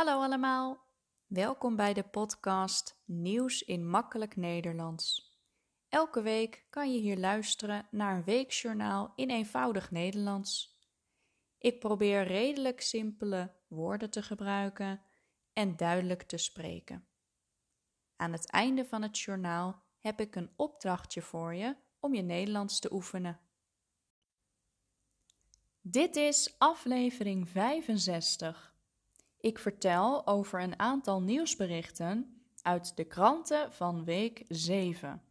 Hallo allemaal, welkom bij de podcast Nieuws in Makkelijk Nederlands. Elke week kan je hier luisteren naar een weekjournaal in eenvoudig Nederlands. Ik probeer redelijk simpele woorden te gebruiken en duidelijk te spreken. Aan het einde van het journaal heb ik een opdrachtje voor je om je Nederlands te oefenen. Dit is aflevering 65. Ik vertel over een aantal nieuwsberichten uit de kranten van week 7.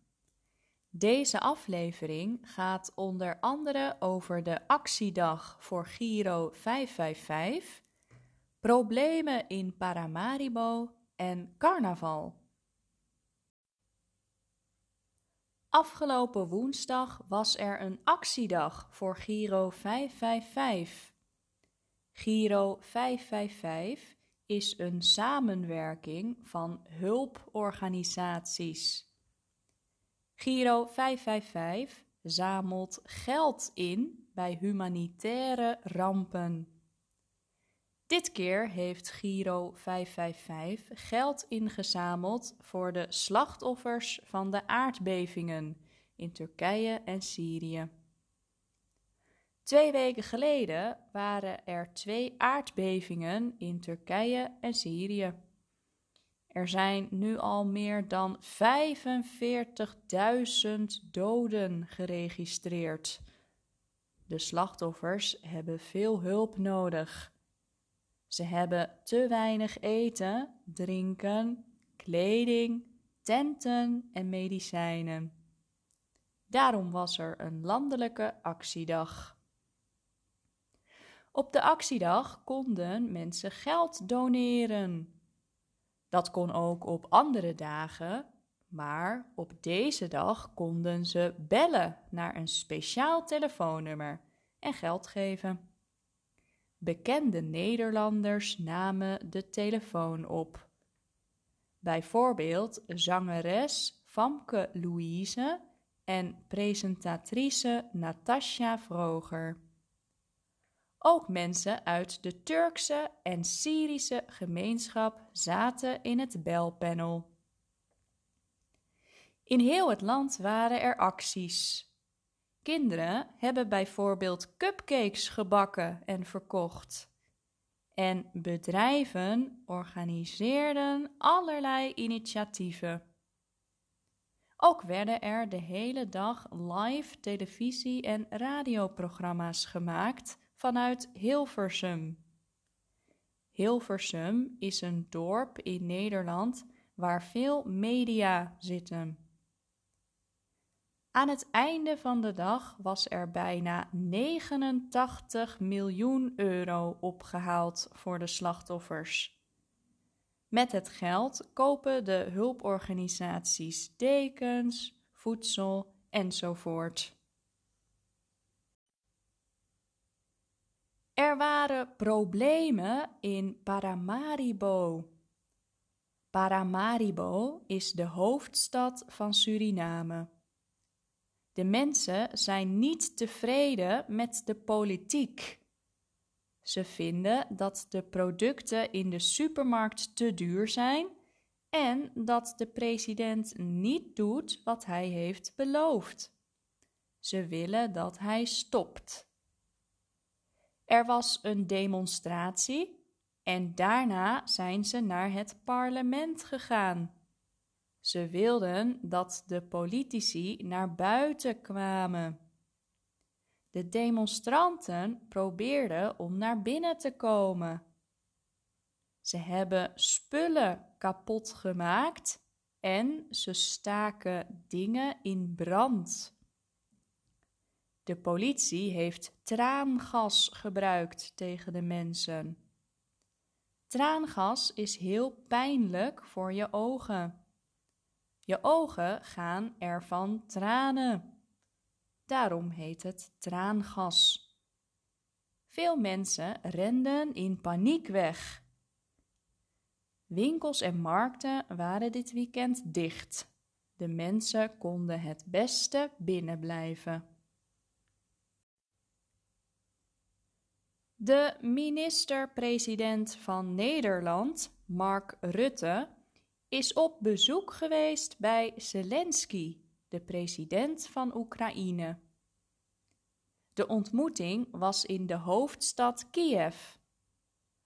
Deze aflevering gaat onder andere over de actiedag voor Giro 555, problemen in Paramaribo en carnaval. Afgelopen woensdag was er een actiedag voor Giro 555. Giro 555 is een samenwerking van hulporganisaties. Giro 555 zamelt geld in bij humanitaire rampen. Dit keer heeft Giro 555 geld ingezameld voor de slachtoffers van de aardbevingen in Turkije en Syrië. Twee weken geleden waren er twee aardbevingen in Turkije en Syrië. Er zijn nu al meer dan 45.000 doden geregistreerd. De slachtoffers hebben veel hulp nodig. Ze hebben te weinig eten, drinken, kleding, tenten en medicijnen. Daarom was er een landelijke actiedag. Op de actiedag konden mensen geld doneren. Dat kon ook op andere dagen, maar op deze dag konden ze bellen naar een speciaal telefoonnummer en geld geven. Bekende Nederlanders namen de telefoon op. Bijvoorbeeld zangeres Famke Louise en presentatrice Natasja Vroger. Ook mensen uit de Turkse en Syrische gemeenschap zaten in het belpanel. In heel het land waren er acties. Kinderen hebben bijvoorbeeld cupcakes gebakken en verkocht. En bedrijven organiseerden allerlei initiatieven. Ook werden er de hele dag live televisie- en radioprogramma's gemaakt vanuit Hilversum. Hilversum is een dorp in Nederland waar veel media zitten. Aan het einde van de dag was er bijna 89 miljoen euro opgehaald voor de slachtoffers. Met het geld kopen de hulporganisaties dekens, voedsel enzovoort. Er waren problemen in Paramaribo. Paramaribo is de hoofdstad van Suriname. De mensen zijn niet tevreden met de politiek. Ze vinden dat de producten in de supermarkt te duur zijn en dat de president niet doet wat hij heeft beloofd. Ze willen dat hij stopt. Er was een demonstratie en daarna zijn ze naar het parlement gegaan. Ze wilden dat de politici naar buiten kwamen. De demonstranten probeerden om naar binnen te komen. Ze hebben spullen kapot gemaakt en ze staken dingen in brand. De politie heeft traangas gebruikt tegen de mensen. Traangas is heel pijnlijk voor je ogen. Je ogen gaan ervan tranen. Daarom heet het traangas. Veel mensen renden in paniek weg. Winkels en markten waren dit weekend dicht. De mensen konden het beste binnen blijven. De minister-president van Nederland, Mark Rutte, is op bezoek geweest bij Zelensky, de president van Oekraïne. De ontmoeting was in de hoofdstad Kiev.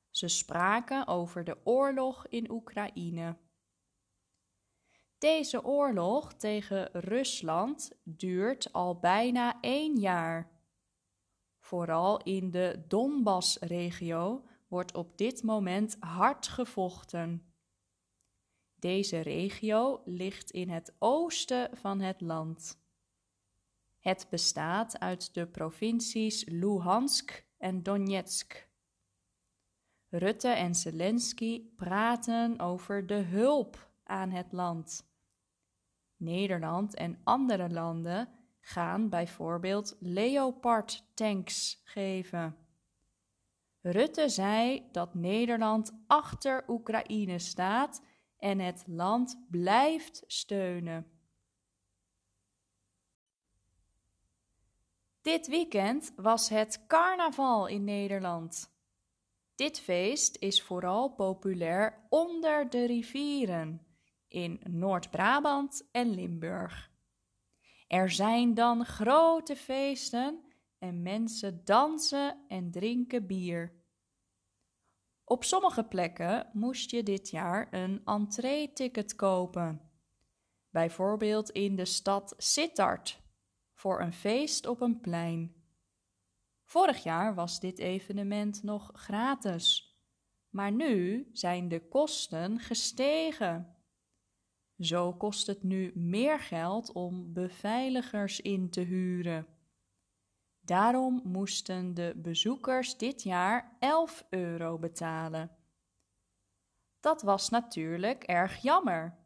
Ze spraken over de oorlog in Oekraïne. Deze oorlog tegen Rusland duurt al bijna één jaar. Vooral in de Donbass-regio wordt op dit moment hard gevochten. Deze regio ligt in het oosten van het land. Het bestaat uit de provincies Luhansk en Donetsk. Rutte en Zelensky praten over de hulp aan het land. Nederland en andere landen gaan bijvoorbeeld Leopard tanks geven. Rutte zei dat Nederland achter Oekraïne staat en het land blijft steunen. Dit weekend was het carnaval in Nederland. Dit feest is vooral populair onder de rivieren in Noord-Brabant en Limburg. Er zijn dan grote feesten en mensen dansen en drinken bier. Op sommige plekken moest je dit jaar een entree-ticket kopen. Bijvoorbeeld in de stad Sittard voor een feest op een plein. Vorig jaar was dit evenement nog gratis, maar nu zijn de kosten gestegen. Zo kost het nu meer geld om beveiligers in te huren. Daarom moesten de bezoekers dit jaar 11 euro betalen. Dat was natuurlijk erg jammer.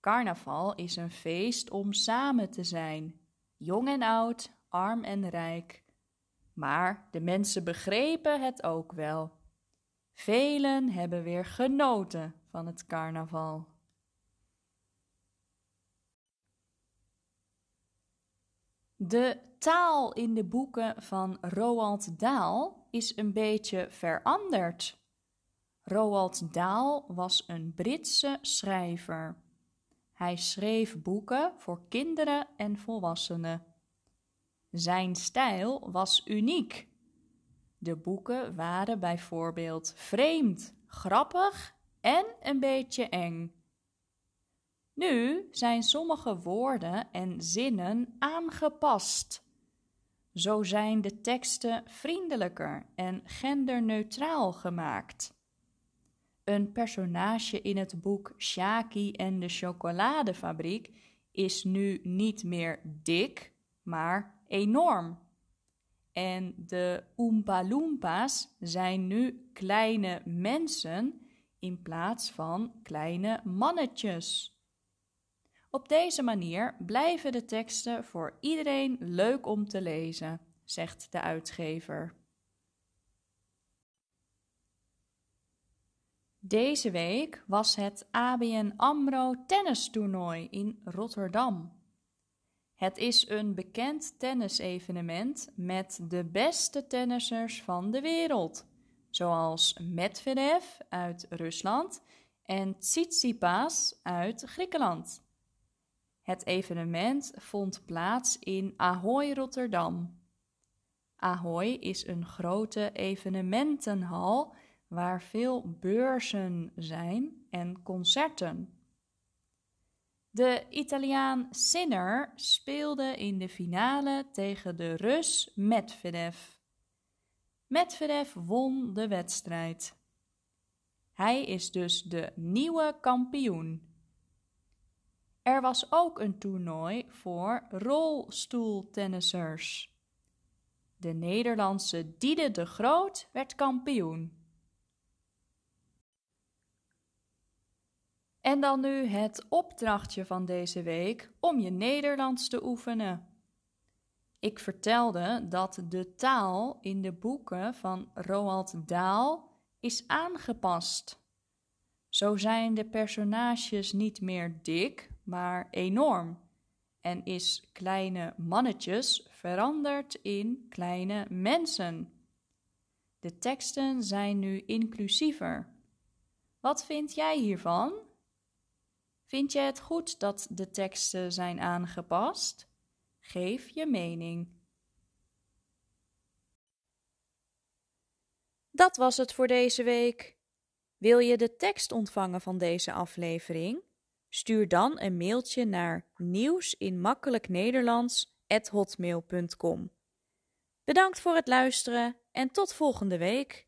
Carnaval is een feest om samen te zijn, jong en oud, arm en rijk. Maar de mensen begrepen het ook wel. Velen hebben weer genoten van het carnaval. De taal in de boeken van Roald Dahl is een beetje veranderd. Roald Dahl was een Britse schrijver. Hij schreef boeken voor kinderen en volwassenen. Zijn stijl was uniek. De boeken waren bijvoorbeeld vreemd, grappig en een beetje eng. Nu zijn sommige woorden en zinnen aangepast. Zo zijn de teksten vriendelijker en genderneutraal gemaakt. Een personage in het boek Shaki en de chocoladefabriek is nu niet meer dik, maar enorm. En de Oompa Loompas zijn nu kleine mensen in plaats van kleine mannetjes. Op deze manier blijven de teksten voor iedereen leuk om te lezen, zegt de uitgever. Deze week was het ABN AMRO tennistoernooi in Rotterdam. Het is een bekend tennisevenement met de beste tennissers van de wereld, zoals Medvedev uit Rusland en Tsitsipas uit Griekenland. Het evenement vond plaats in Ahoy Rotterdam. Ahoy is een grote evenementenhal waar veel beurzen zijn en concerten. De Italiaan Sinner speelde in de finale tegen de Rus Medvedev. Medvedev won de wedstrijd. Hij is dus de nieuwe kampioen. Er was ook een toernooi voor rolstoeltennissers. De Nederlandse Diede de Groot werd kampioen. En dan nu het opdrachtje van deze week om je Nederlands te oefenen. Ik vertelde dat de taal in de boeken van Roald Dahl is aangepast. Zo zijn de personages niet meer dik, maar enorm en is kleine mannetjes veranderd in kleine mensen. De teksten zijn nu inclusiever. Wat vind jij hiervan? Vind je het goed dat de teksten zijn aangepast? Geef je mening. Dat was het voor deze week. Wil je de tekst ontvangen van deze aflevering? Stuur dan een mailtje naar nieuwsinmakkelijknederlands@hotmail.com. Bedankt voor het luisteren en tot volgende week.